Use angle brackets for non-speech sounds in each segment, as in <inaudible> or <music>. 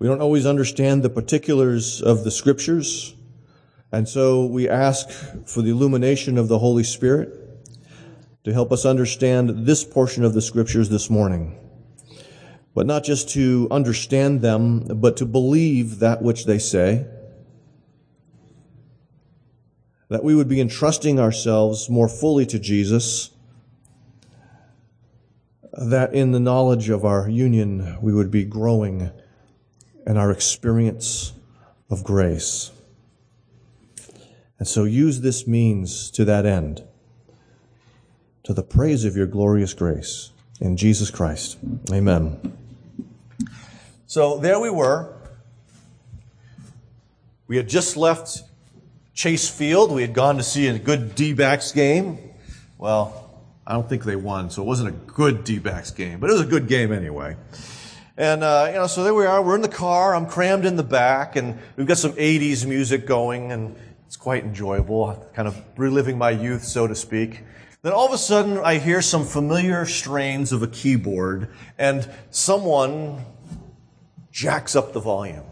We don't always understand the particulars of the scriptures. And so we ask for the illumination of the Holy Spirit to help us understand this portion of the scriptures this morning. But not just to understand them, but to believe that which they say. That we would be entrusting ourselves more fully to Jesus. That in the knowledge of our union, we would be growing in our experience of grace. And so use this means to that end to the praise of your glorious grace in Jesus Christ. Amen. So there we were. We had just left Chase Field. We had gone to see a good D backs game. Well, I don't think they won, so it wasn't a good D backs game, but it was a good game anyway. And, uh, you know, so there we are. We're in the car. I'm crammed in the back, and we've got some 80s music going, and it's quite enjoyable, kind of reliving my youth, so to speak. Then all of a sudden, I hear some familiar strains of a keyboard, and someone jacks up the volume.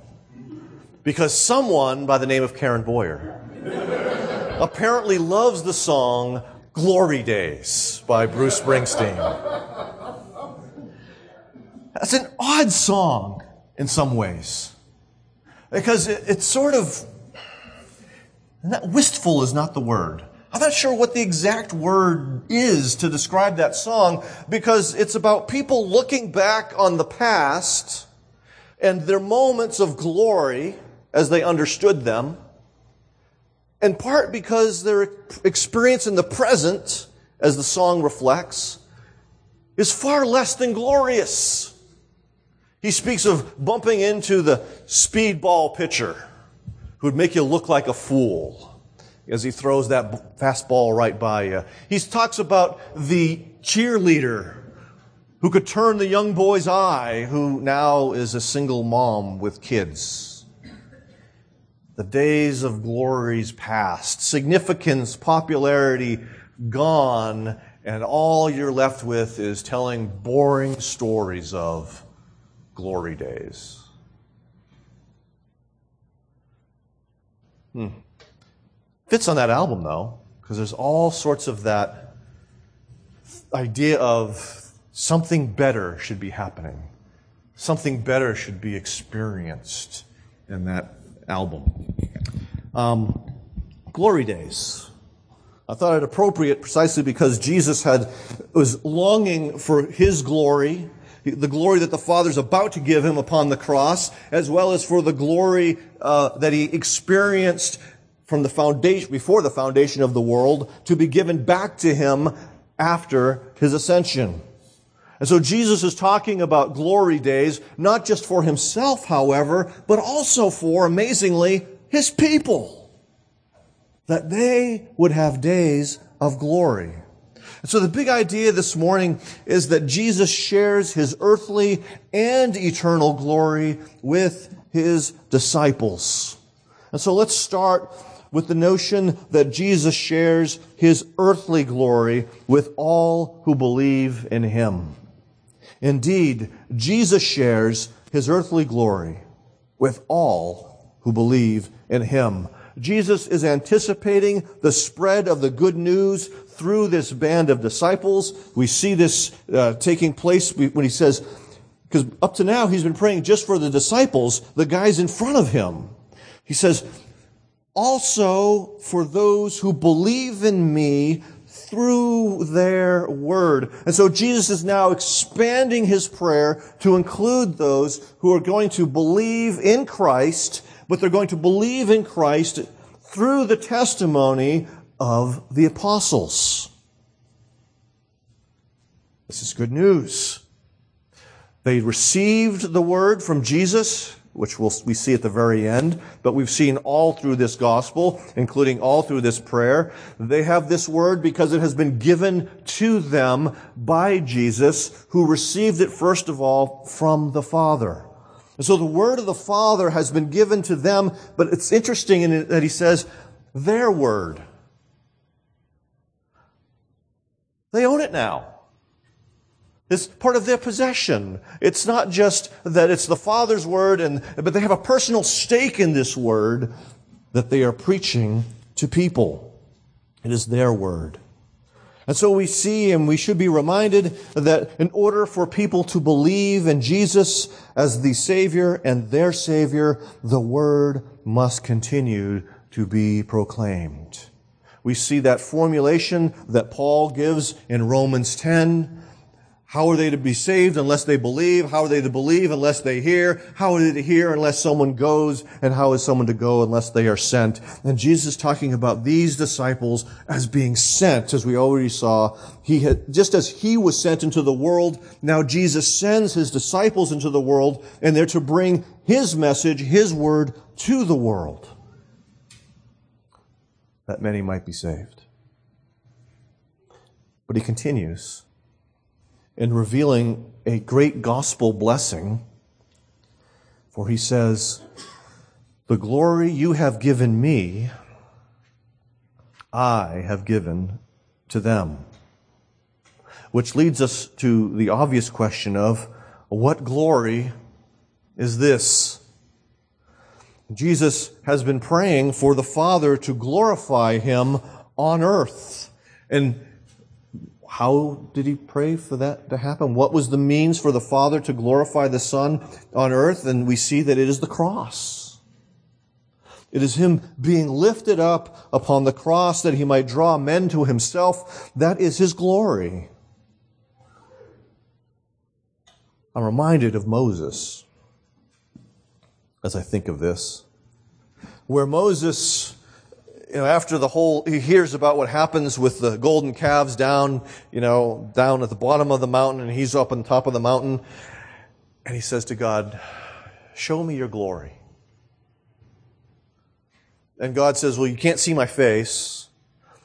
Because someone by the name of Karen Boyer apparently loves the song Glory Days by Bruce Springsteen. That's an odd song in some ways. Because it's sort of, that wistful is not the word. I'm not sure what the exact word is to describe that song because it's about people looking back on the past and their moments of glory as they understood them, in part because their experience in the present, as the song reflects, is far less than glorious. He speaks of bumping into the speedball pitcher who would make you look like a fool as he throws that fastball right by you. He talks about the cheerleader who could turn the young boy's eye, who now is a single mom with kids. The days of glories past, significance, popularity gone, and all you're left with is telling boring stories of glory days. Hmm. Fits on that album though, because there's all sorts of that idea of something better should be happening. Something better should be experienced in that album. Um, glory days. I thought it appropriate precisely because Jesus had was longing for his glory, the glory that the Father's about to give him upon the cross, as well as for the glory uh, that he experienced from the foundation, before the foundation of the world to be given back to him after his ascension. And so Jesus is talking about glory days, not just for himself, however, but also for, amazingly, his people. That they would have days of glory. So the big idea this morning is that Jesus shares his earthly and eternal glory with his disciples. And so let's start with the notion that Jesus shares his earthly glory with all who believe in him. Indeed, Jesus shares his earthly glory with all who believe in him. Jesus is anticipating the spread of the good news through this band of disciples. We see this uh, taking place when he says, because up to now he's been praying just for the disciples, the guys in front of him. He says, also for those who believe in me through their word. And so Jesus is now expanding his prayer to include those who are going to believe in Christ, but they're going to believe in Christ through the testimony of the apostles. This is good news. They received the word from Jesus which we'll, we see at the very end, but we've seen all through this gospel, including all through this prayer. They have this word because it has been given to them by Jesus, who received it first of all from the Father. And so the word of the Father has been given to them, but it's interesting in that he says, their word. They own it now. It's part of their possession. It's not just that it's the Father's word, and, but they have a personal stake in this word that they are preaching to people. It is their word. And so we see and we should be reminded that in order for people to believe in Jesus as the Savior and their Savior, the Word must continue to be proclaimed. We see that formulation that Paul gives in Romans 10 how are they to be saved unless they believe? How are they to believe unless they hear? How are they to hear unless someone goes? And how is someone to go unless they are sent? And Jesus is talking about these disciples as being sent, as we already saw. He had, just as he was sent into the world, now Jesus sends his disciples into the world, and they're to bring his message, his word to the world. That many might be saved. But he continues in revealing a great gospel blessing. For he says, The glory you have given me, I have given to them. Which leads us to the obvious question of what glory is this? Jesus has been praying for the Father to glorify him on earth. And how did he pray for that to happen? What was the means for the Father to glorify the Son on earth? And we see that it is the cross. It is him being lifted up upon the cross that he might draw men to himself. That is his glory. I'm reminded of Moses as I think of this, where Moses you know, after the whole, he hears about what happens with the golden calves down, you know, down at the bottom of the mountain, and he's up on top of the mountain, and he says to God, Show me your glory. And God says, Well, you can't see my face,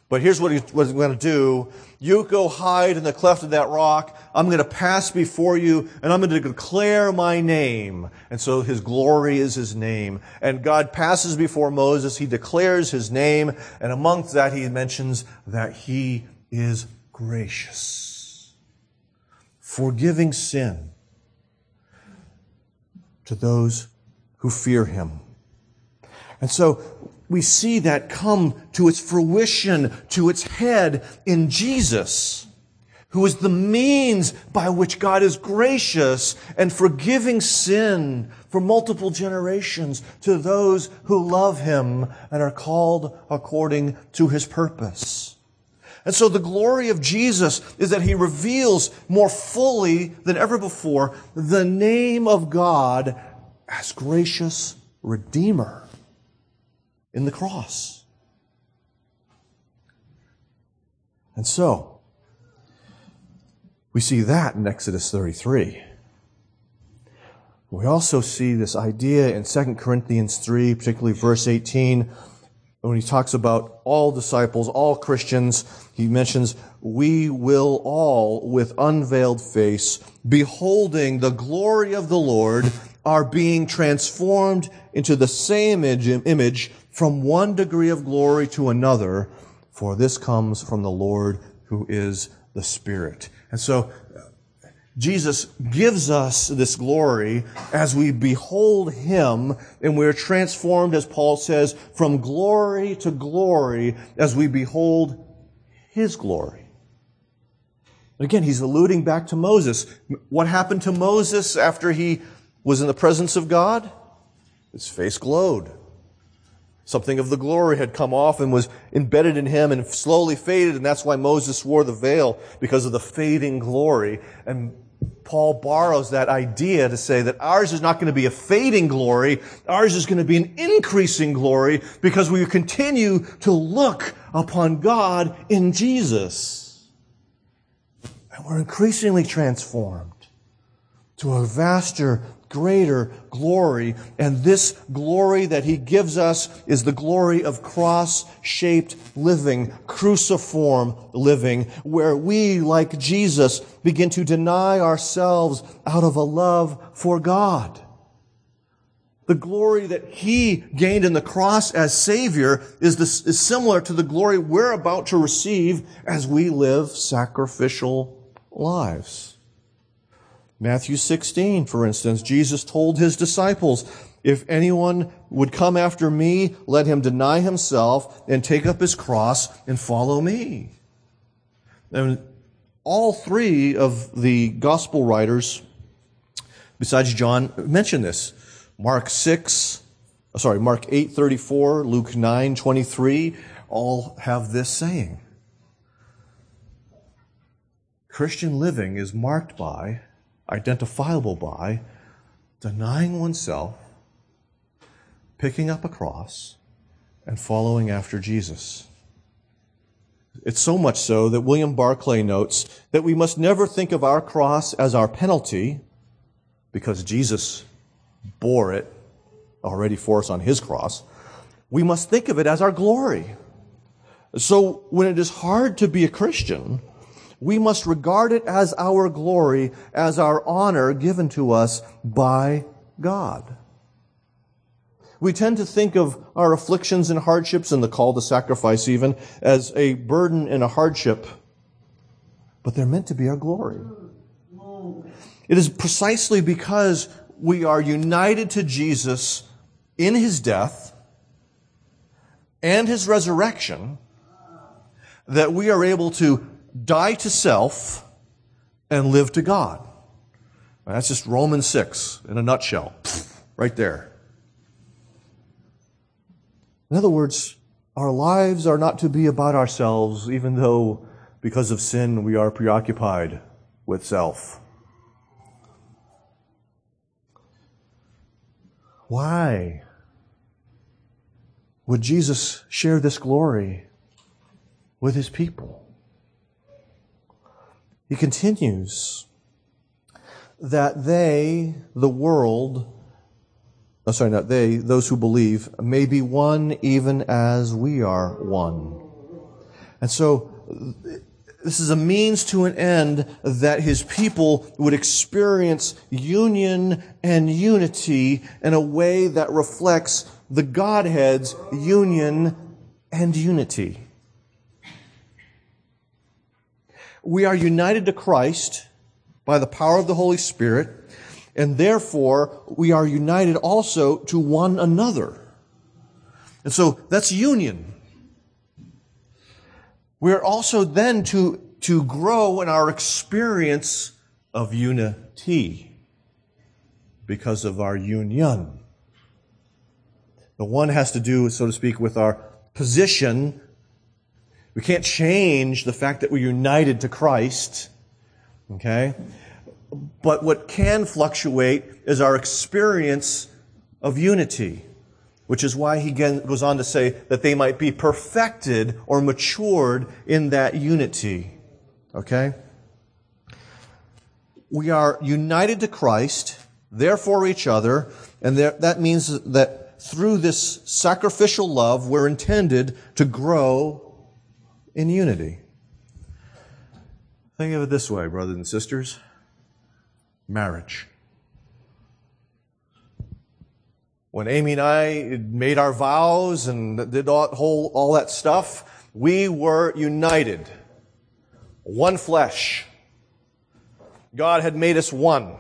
but here's what, what he's going to do. You go hide in the cleft of that rock. I'm going to pass before you and I'm going to declare my name. And so his glory is his name. And God passes before Moses. He declares his name. And amongst that, he mentions that he is gracious, forgiving sin to those who fear him. And so we see that come to its fruition, to its head in Jesus, who is the means by which God is gracious and forgiving sin for multiple generations to those who love Him and are called according to His purpose. And so the glory of Jesus is that He reveals more fully than ever before the name of God as gracious Redeemer in the cross. And so, we see that in Exodus 33. We also see this idea in 2 Corinthians 3, particularly verse 18, when he talks about all disciples, all Christians, he mentions, we will all with unveiled face, beholding the glory of the Lord, are being transformed into the same image from one degree of glory to another, for this comes from the Lord who is the Spirit. And so, Jesus gives us this glory as we behold Him and we're transformed, as Paul says, from glory to glory as we behold His glory. again, he's alluding back to Moses. What happened to Moses after he was in the presence of God? His face glowed. Something of the glory had come off and was embedded in him and slowly faded, and that's why Moses wore the veil, because of the fading glory. And Paul borrows that idea to say that ours is not going to be a fading glory, ours is going to be an increasing glory, because we continue to look upon God in Jesus. And we're increasingly transformed to a vaster greater glory. And this glory that he gives us is the glory of cross shaped living, cruciform living, where we, like Jesus, begin to deny ourselves out of a love for God. The glory that he gained in the cross as Savior is, this, is similar to the glory we're about to receive as we live sacrificial lives. Matthew 16, for instance, Jesus told his disciples, if anyone would come after me, let him deny himself and take up his cross and follow me. And all three of the gospel writers, besides John, mention this. Mark 6, uh, sorry, Mark 8, 34, Luke 9, 23, all have this saying. Christian living is marked by, identifiable by, denying oneself, picking up a cross, and following after Jesus. It's so much so that William Barclay notes that we must never think of our cross as our penalty, because Jesus bore it already for us on his cross. We must think of it as our glory. So when it is hard to be a Christian, we must regard it as our glory, as our honor given to us by God. We tend to think of our afflictions and hardships and the call to sacrifice even as a burden and a hardship, but they're meant to be our glory. It is precisely because we are united to Jesus in his death and his resurrection that we are able to die to self and live to God. That's just Romans 6 in a nutshell, <laughs> right there. In other words, our lives are not to be about ourselves, even though because of sin we are preoccupied with self. Why would Jesus share this glory with his people? He continues that they, the world, oh, sorry, not they, those who believe, may be one even as we are one. And so, this is a means to an end that his people would experience union and unity in a way that reflects the Godhead's union and unity. We are united to Christ by the power of the Holy Spirit, and therefore we are united also to one another. And so that's union. We're also then to, to grow in our experience of unity because of our union. The one has to do, so to speak, with our position we can't change the fact that we're united to Christ. Okay? But what can fluctuate is our experience of unity, which is why he goes on to say that they might be perfected or matured in that unity. Okay? We are united to Christ, therefore each other, and there, that means that through this sacrificial love, we're intended to grow in unity. Think of it this way, brothers and sisters marriage. When Amy and I made our vows and did all, whole, all that stuff, we were united. One flesh. God had made us one.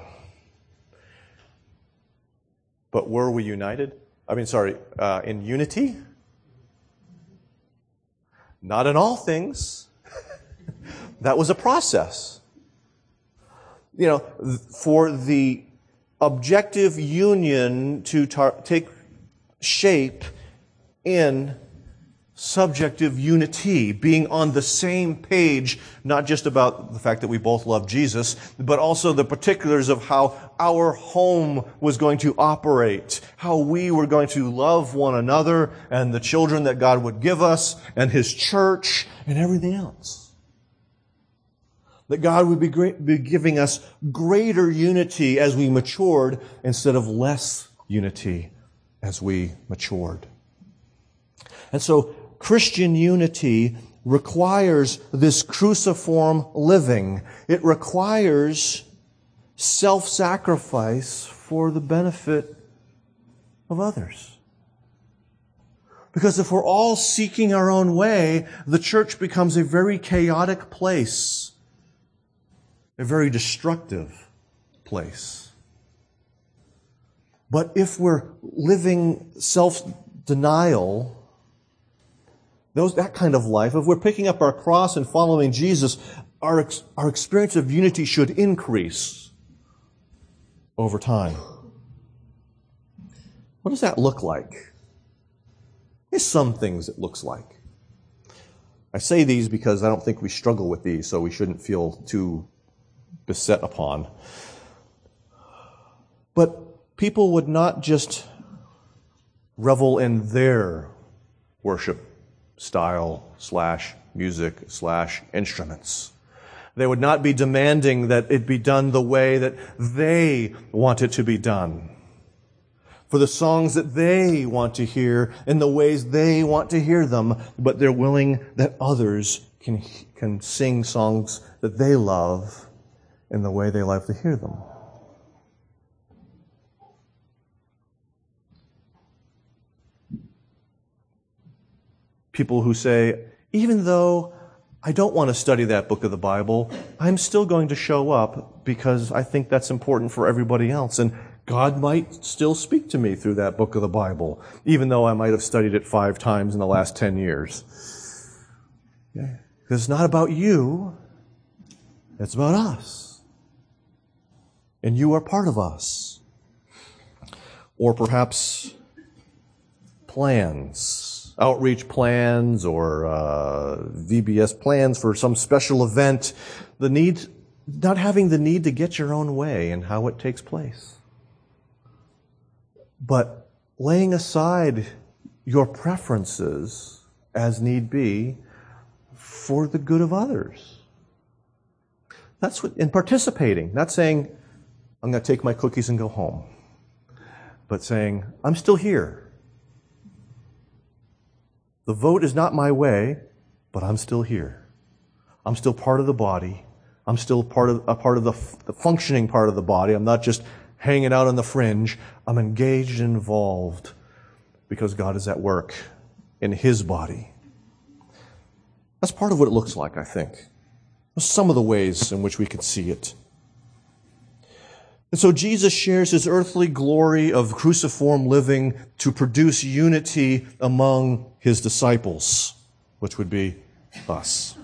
But were we united? I mean, sorry, uh, in unity? Not in all things. <laughs> that was a process. You know, for the objective union to tar- take shape in subjective unity, being on the same page, not just about the fact that we both love Jesus, but also the particulars of how our home was going to operate, how we were going to love one another and the children that God would give us and His church and everything else. That God would be, great, be giving us greater unity as we matured instead of less unity as we matured. And so Christian unity requires this cruciform living. It requires self-sacrifice for the benefit of others. Because if we're all seeking our own way, the church becomes a very chaotic place, a very destructive place. But if we're living self denial, those, that kind of life, if we're picking up our cross and following Jesus, our, our experience of unity should increase over time. What does that look like? There's some things it looks like. I say these because I don't think we struggle with these, so we shouldn't feel too beset upon. But people would not just revel in their worship style slash music slash instruments. They would not be demanding that it be done the way that they want it to be done. For the songs that they want to hear in the ways they want to hear them, but they're willing that others can, can sing songs that they love in the way they love to hear them. People who say, even though I don't want to study that book of the Bible. I'm still going to show up because I think that's important for everybody else. And God might still speak to me through that book of the Bible, even though I might have studied it five times in the last 10 years. Because it's not about you, it's about us. And you are part of us. Or perhaps plans outreach plans or uh, VBS plans for some special event, the need, not having the need to get your own way and how it takes place. But laying aside your preferences as need be for the good of others. That's what, in participating, not saying, I'm going to take my cookies and go home, but saying, I'm still here. The vote is not my way, but I'm still here. I'm still part of the body. I'm still part of a part of the, the functioning part of the body. I'm not just hanging out on the fringe. I'm engaged and involved because God is at work in His body. That's part of what it looks like, I think. Some of the ways in which we could see it. And so Jesus shares his earthly glory of cruciform living to produce unity among his disciples, which would be us.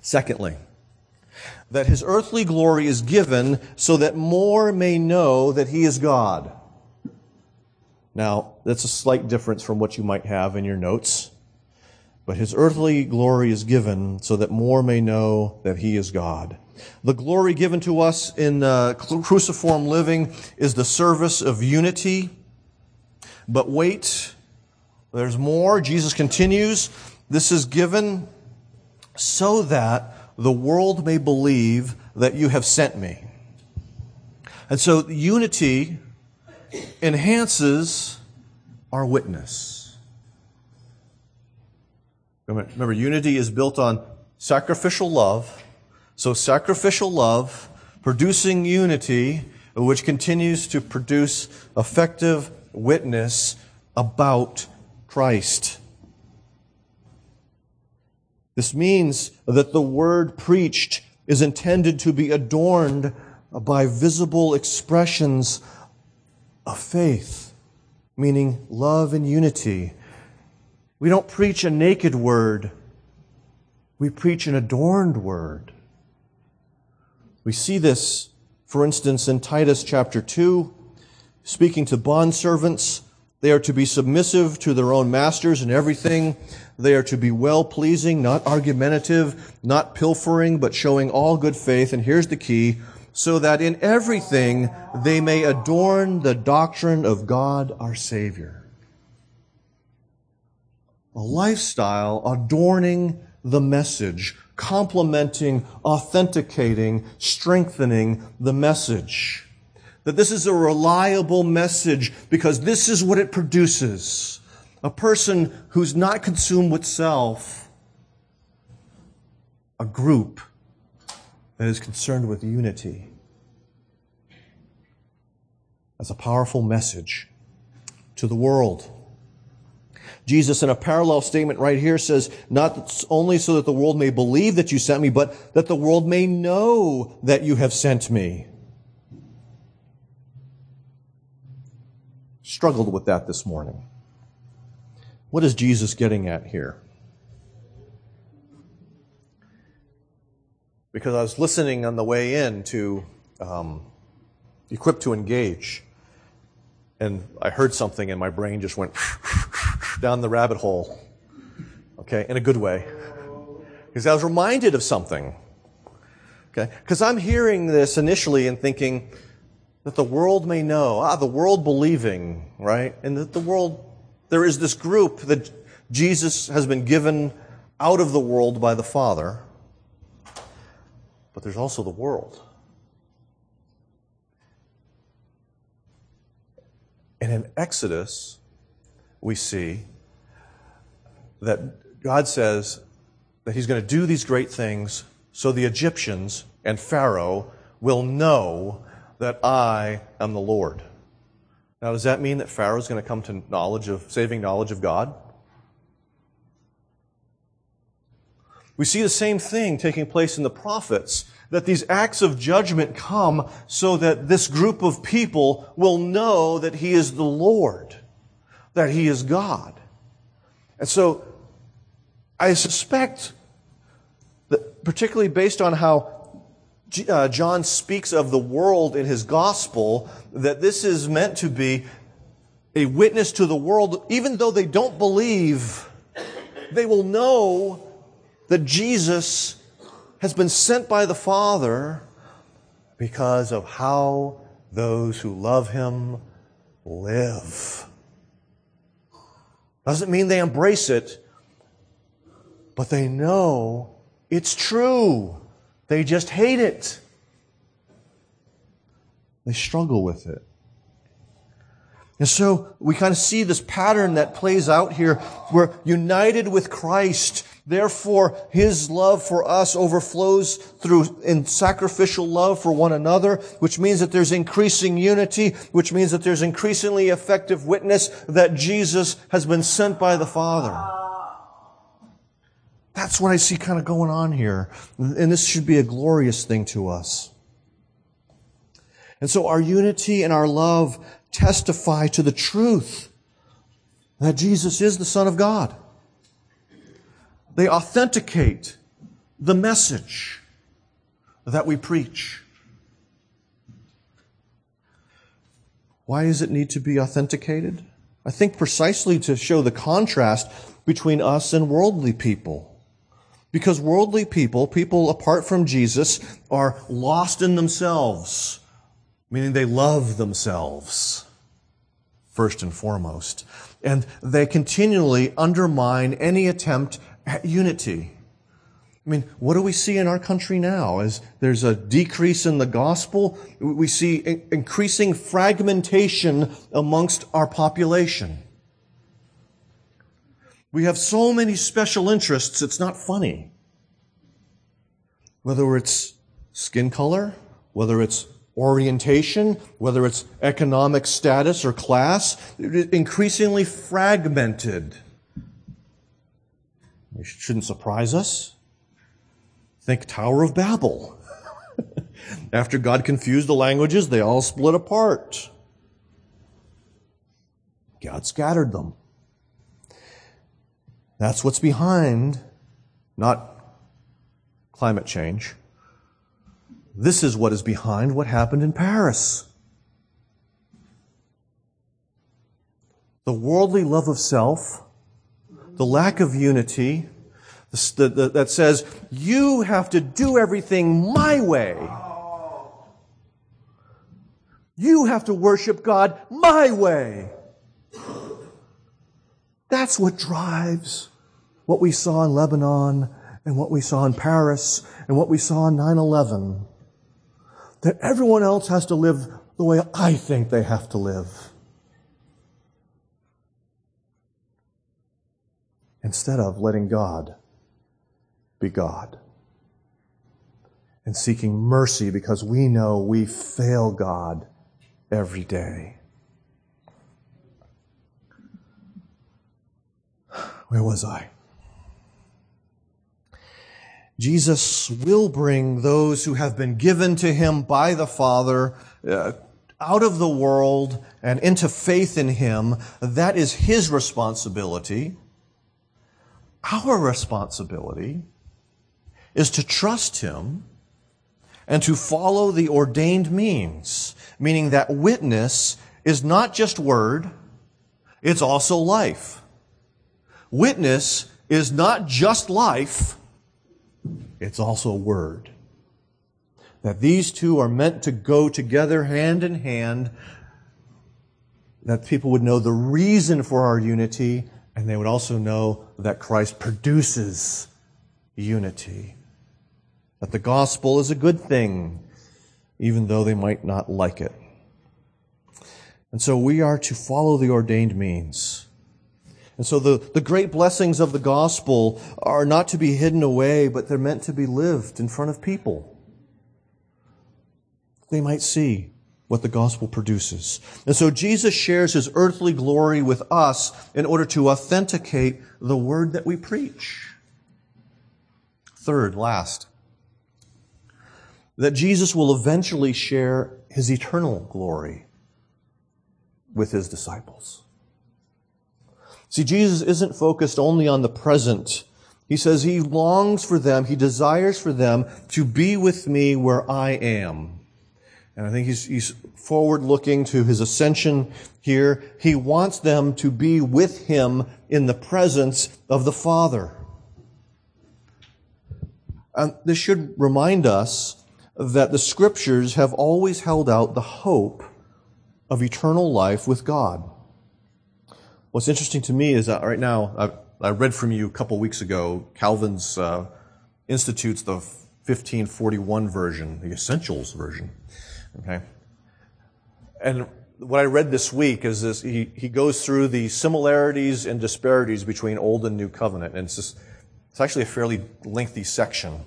Secondly, that his earthly glory is given so that more may know that he is God. Now, that's a slight difference from what you might have in your notes. But his earthly glory is given so that more may know that he is God. The glory given to us in uh, cruciform living is the service of unity. But wait, there's more. Jesus continues. This is given so that the world may believe that you have sent me. And so unity enhances our witness. Remember, unity is built on sacrificial love so sacrificial love, producing unity, which continues to produce effective witness about Christ. This means that the word preached is intended to be adorned by visible expressions of faith, meaning love and unity. We don't preach a naked word, we preach an adorned word. We see this, for instance, in Titus chapter 2, speaking to bondservants. They are to be submissive to their own masters in everything. They are to be well pleasing, not argumentative, not pilfering, but showing all good faith. And here's the key so that in everything they may adorn the doctrine of God our Savior. A lifestyle adorning the message, complementing, authenticating, strengthening the message. That this is a reliable message because this is what it produces. A person who's not consumed with self, a group that is concerned with unity. That's a powerful message to the world. Jesus, in a parallel statement right here, says, Not only so that the world may believe that you sent me, but that the world may know that you have sent me. Struggled with that this morning. What is Jesus getting at here? Because I was listening on the way in to um, Equipped to Engage, and I heard something, and my brain just went <laughs> down the rabbit hole. Okay, in a good way. Because I was reminded of something. Okay, because I'm hearing this initially and thinking that the world may know, ah, the world believing, right? And that the world there is this group that Jesus has been given out of the world by the Father, but there's also the world. And in Exodus, we see that God says that He's going to do these great things so the Egyptians and Pharaoh will know that I am the Lord. Now, does that mean that Pharaoh is going to come to knowledge of, saving knowledge of God? We see the same thing taking place in the prophets, that these acts of judgment come so that this group of people will know that He is the Lord, that He is God. And so, I suspect that particularly based on how uh, John speaks of the world in his gospel, that this is meant to be a witness to the world, even though they don't believe, they will know that Jesus has been sent by the Father because of how those who love him live. Doesn't mean they embrace it, but they know it's true. They just hate it. They struggle with it. And so we kind of see this pattern that plays out here. We're united with Christ. Therefore, His love for us overflows through in sacrificial love for one another, which means that there's increasing unity, which means that there's increasingly effective witness that Jesus has been sent by the Father. That's what I see kind of going on here. And this should be a glorious thing to us. And so our unity and our love testify to the truth that Jesus is the Son of God. They authenticate the message that we preach. Why does it need to be authenticated? I think precisely to show the contrast between us and worldly people. Because worldly people, people apart from Jesus, are lost in themselves, meaning they love themselves, first and foremost. And they continually undermine any attempt at unity. I mean, what do we see in our country now? As there's a decrease in the gospel, we see increasing fragmentation amongst our population. We have so many special interests, it's not funny. Whether it's skin color, whether it's orientation, whether it's economic status or class, increasingly fragmented. It shouldn't surprise us. Think Tower of Babel. <laughs> After God confused the languages, they all split apart. God scattered them. That's what's behind, not climate change. This is what is behind what happened in Paris. The worldly love of self, the lack of unity, the, the, that says, you have to do everything my way. You have to worship God my way. That's what drives what we saw in Lebanon and what we saw in Paris and what we saw in 9-11. That everyone else has to live the way I think they have to live. Instead of letting God be God and seeking mercy because we know we fail God every day. Where was I? Jesus will bring those who have been given to him by the Father uh, out of the world and into faith in Him, that is His responsibility. Our responsibility is to trust Him and to follow the ordained means, meaning that witness is not just word, it's also life. Witness is not just life, it's also a word. That these two are meant to go together hand in hand, that people would know the reason for our unity, and they would also know that Christ produces unity. That the gospel is a good thing, even though they might not like it. And so we are to follow the ordained means. And so the, the great blessings of the gospel are not to be hidden away, but they're meant to be lived in front of people. They might see what the gospel produces. And so Jesus shares his earthly glory with us in order to authenticate the word that we preach. Third, last, that Jesus will eventually share his eternal glory with his disciples. See, Jesus isn't focused only on the present. He says he longs for them, he desires for them to be with me where I am. And I think he's, he's forward looking to his ascension here. He wants them to be with him in the presence of the Father. And this should remind us that the scriptures have always held out the hope of eternal life with God. What's interesting to me is that right now, I, I read from you a couple weeks ago, Calvin's uh, institutes the 1541 version, the Essentials version. Okay, and what I read this week is this: he he goes through the similarities and disparities between Old and New Covenant, and it's just it's actually a fairly lengthy section,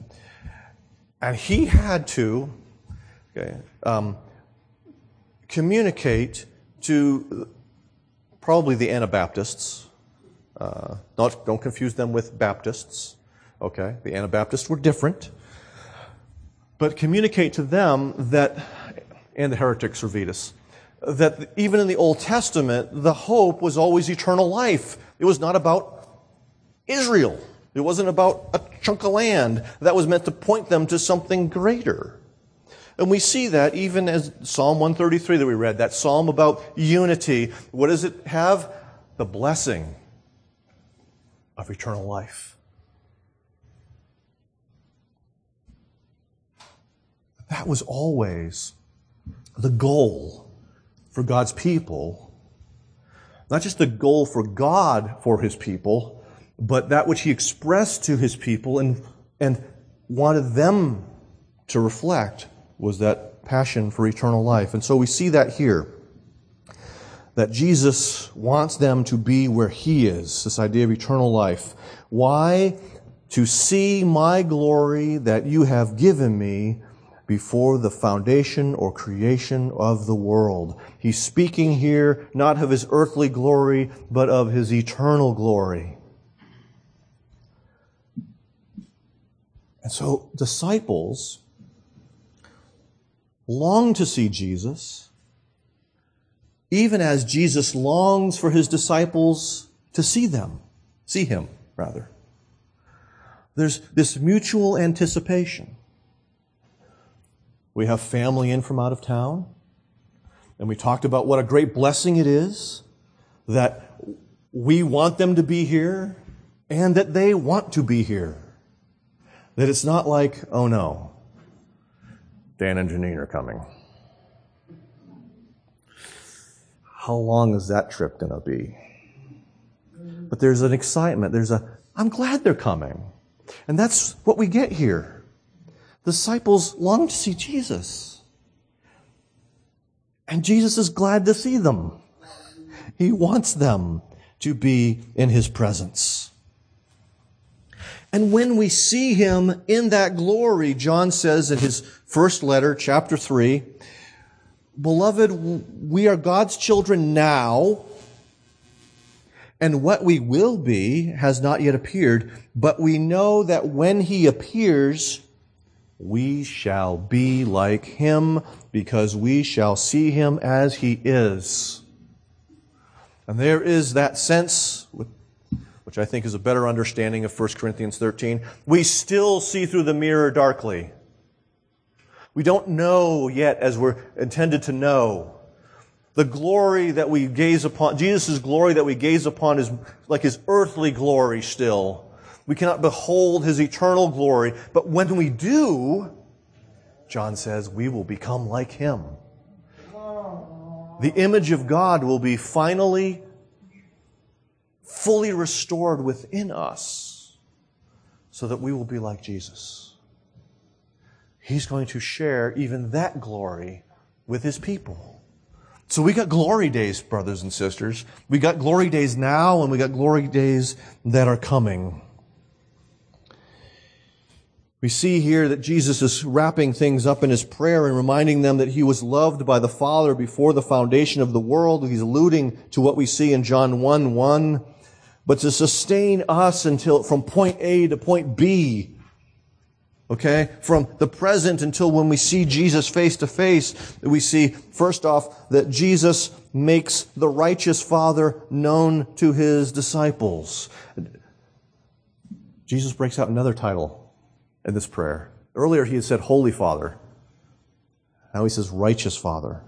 and he had to okay. Um, communicate to probably the Anabaptists. Uh, not, don't confuse them with Baptists. Okay, the Anabaptists were different. But communicate to them that, and the heretics Servetus, that even in the Old Testament, the hope was always eternal life. It was not about Israel. It wasn't about a chunk of land that was meant to point them to something greater. And we see that even as Psalm 133 that we read, that psalm about unity. What does it have? The blessing of eternal life. That was always the goal for God's people. Not just the goal for God for his people, but that which he expressed to his people and, and wanted them to reflect was that passion for eternal life. And so we see that here. That Jesus wants them to be where He is, this idea of eternal life. Why? To see my glory that you have given me before the foundation or creation of the world. He's speaking here not of His earthly glory, but of His eternal glory. And so disciples long to see Jesus, even as Jesus longs for his disciples to see them, see him, rather. There's this mutual anticipation. We have family in from out of town, and we talked about what a great blessing it is that we want them to be here and that they want to be here. That it's not like, oh no, Dan and Janine are coming. How long is that trip going to be? But there's an excitement. There's a, I'm glad they're coming. And that's what we get here. Disciples long to see Jesus. And Jesus is glad to see them. He wants them to be in his presence. And when we see him in that glory, John says in his first letter, chapter 3, Beloved, we are God's children now, and what we will be has not yet appeared, but we know that when he appears, we shall be like him because we shall see him as he is. And there is that sense, which I think is a better understanding of 1 Corinthians 13. We still see through the mirror darkly. We don't know yet as we're intended to know. The glory that we gaze upon, Jesus' glory that we gaze upon is like his earthly glory still. We cannot behold his eternal glory, but when we do, John says, we will become like him. The image of God will be finally fully restored within us so that we will be like Jesus. He's going to share even that glory with his people. So we got glory days, brothers and sisters. We got glory days now and we got glory days that are coming. We see here that Jesus is wrapping things up in his prayer and reminding them that he was loved by the Father before the foundation of the world. He's alluding to what we see in John 1 1. But to sustain us until from point A to point B, okay, from the present until when we see Jesus face to face, we see first off that Jesus makes the righteous Father known to his disciples. Jesus breaks out another title in this prayer. Earlier he had said Holy Father. Now he says Righteous Father,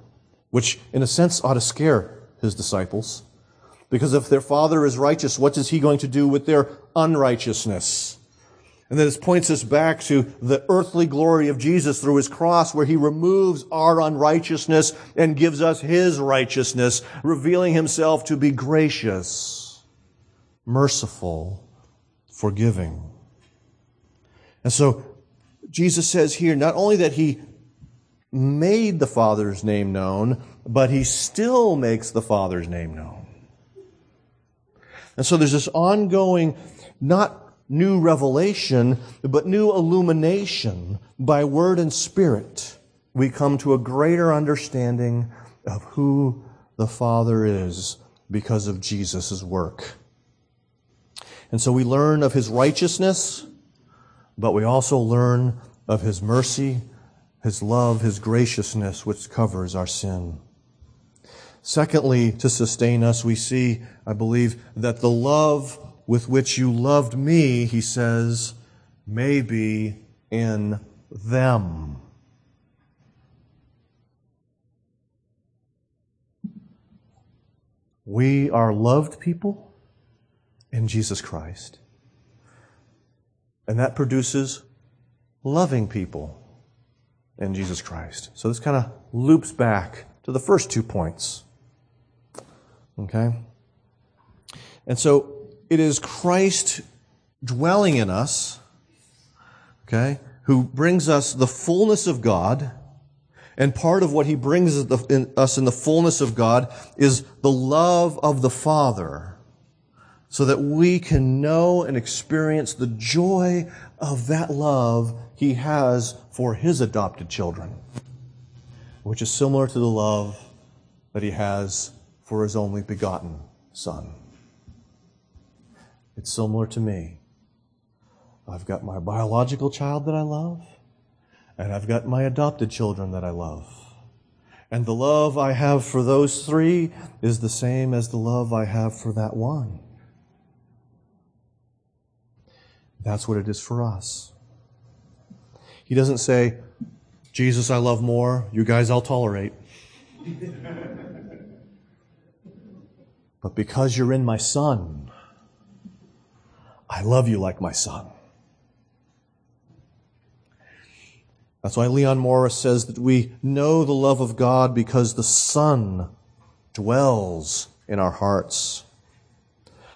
which in a sense ought to scare his disciples. Because if their Father is righteous, what is he going to do with their unrighteousness? And then this points us back to the earthly glory of Jesus through his cross where he removes our unrighteousness and gives us his righteousness, revealing himself to be gracious, merciful, forgiving. And so Jesus says here not only that he made the Father's name known, but he still makes the Father's name known. And so there's this ongoing, not new revelation, but new illumination by word and spirit. We come to a greater understanding of who the Father is because of Jesus' work. And so we learn of his righteousness, but we also learn of His mercy, His love, His graciousness, which covers our sin. Secondly, to sustain us, we see, I believe, that the love with which you loved me, he says, may be in them. We are loved people in Jesus Christ. And that produces loving people in Jesus Christ. So this kind of loops back to the first two points. Okay? And so it is Christ dwelling in us, okay, who brings us the fullness of God. And part of what he brings us in the fullness of God is the love of the Father so that we can know and experience the joy of that love he has for his adopted children, which is similar to the love that he has for his only begotten son. It's similar to me. I've got my biological child that I love, and I've got my adopted children that I love. And the love I have for those three is the same as the love I have for that one. That's what it is for us. He doesn't say, Jesus, I love more. You guys, I'll tolerate. <laughs> but because you're in my son, I love you like my son. That's why Leon Morris says that we know the love of God because the Son dwells in our hearts.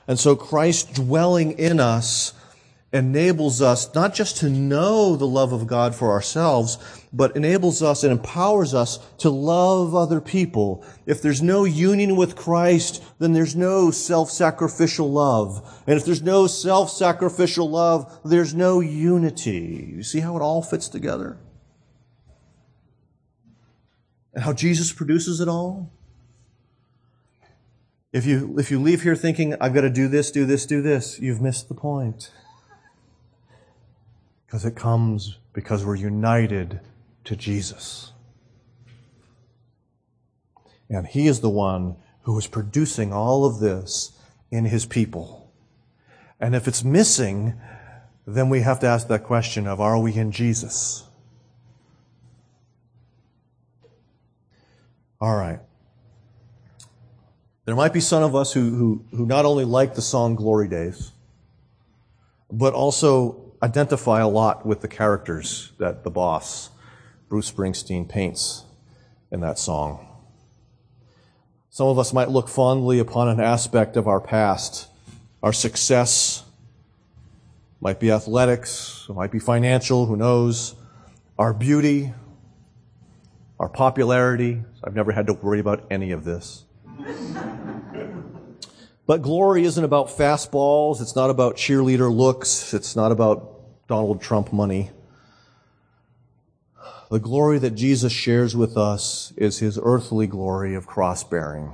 And so Christ dwelling in us enables us not just to know the love of God for ourselves, but enables us and empowers us to love other people. If there's no union with Christ, then there's no self-sacrificial love. And if there's no self-sacrificial love, there's no unity. You see how it all fits together? And how Jesus produces it all? If you, if you leave here thinking, I've got to do this, do this, do this, you've missed the point. Because it comes because we're united to Jesus. And He is the one who is producing all of this in His people. And if it's missing, then we have to ask that question of are we in Jesus? All right. There might be some of us who, who, who not only like the song Glory Days, but also identify a lot with the characters that the boss, Bruce Springsteen, paints in that song. Some of us might look fondly upon an aspect of our past, our success, might be athletics, it might be financial, who knows, our beauty, our popularity. I've never had to worry about any of this. <laughs> but glory isn't about fastballs. It's not about cheerleader looks. It's not about Donald Trump money. The glory that Jesus shares with us is his earthly glory of cross bearing.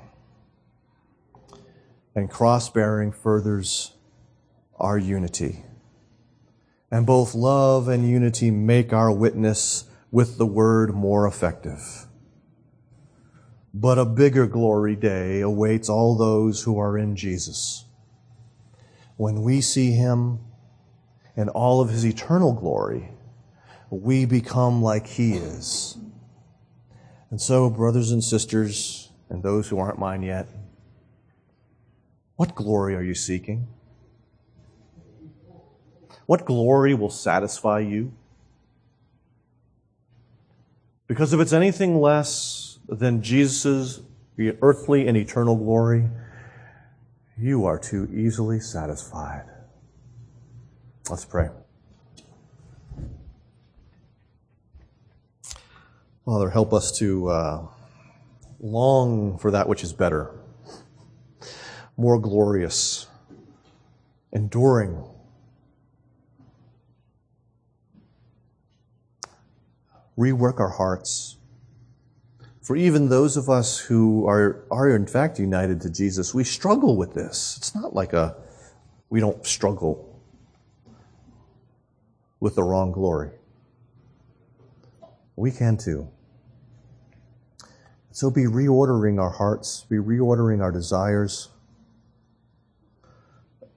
And cross bearing furthers our unity. And both love and unity make our witness with the word more effective. But a bigger glory day awaits all those who are in Jesus. When we see him in all of his eternal glory, we become like he is. And so, brothers and sisters, and those who aren't mine yet, what glory are you seeking? What glory will satisfy you? Because if it's anything less than Jesus' earthly and eternal glory, you are too easily satisfied. Let's pray. Father, help us to uh, long for that which is better, more glorious, enduring rework our hearts. For even those of us who are, are in fact united to Jesus, we struggle with this. It's not like a, we don't struggle with the wrong glory. We can too. So be reordering our hearts, be reordering our desires,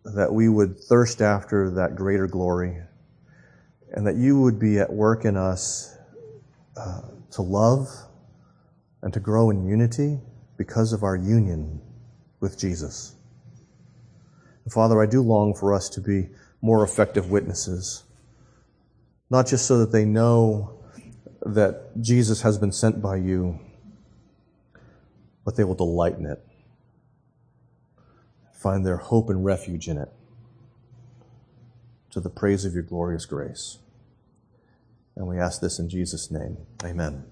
that we would thirst after that greater glory, and that you would be at work in us uh, to love and to grow in unity because of our union with Jesus. And Father, I do long for us to be more effective witnesses, not just so that they know that Jesus has been sent by you, but they will delight in it, find their hope and refuge in it, to the praise of your glorious grace. And we ask this in Jesus' name. Amen.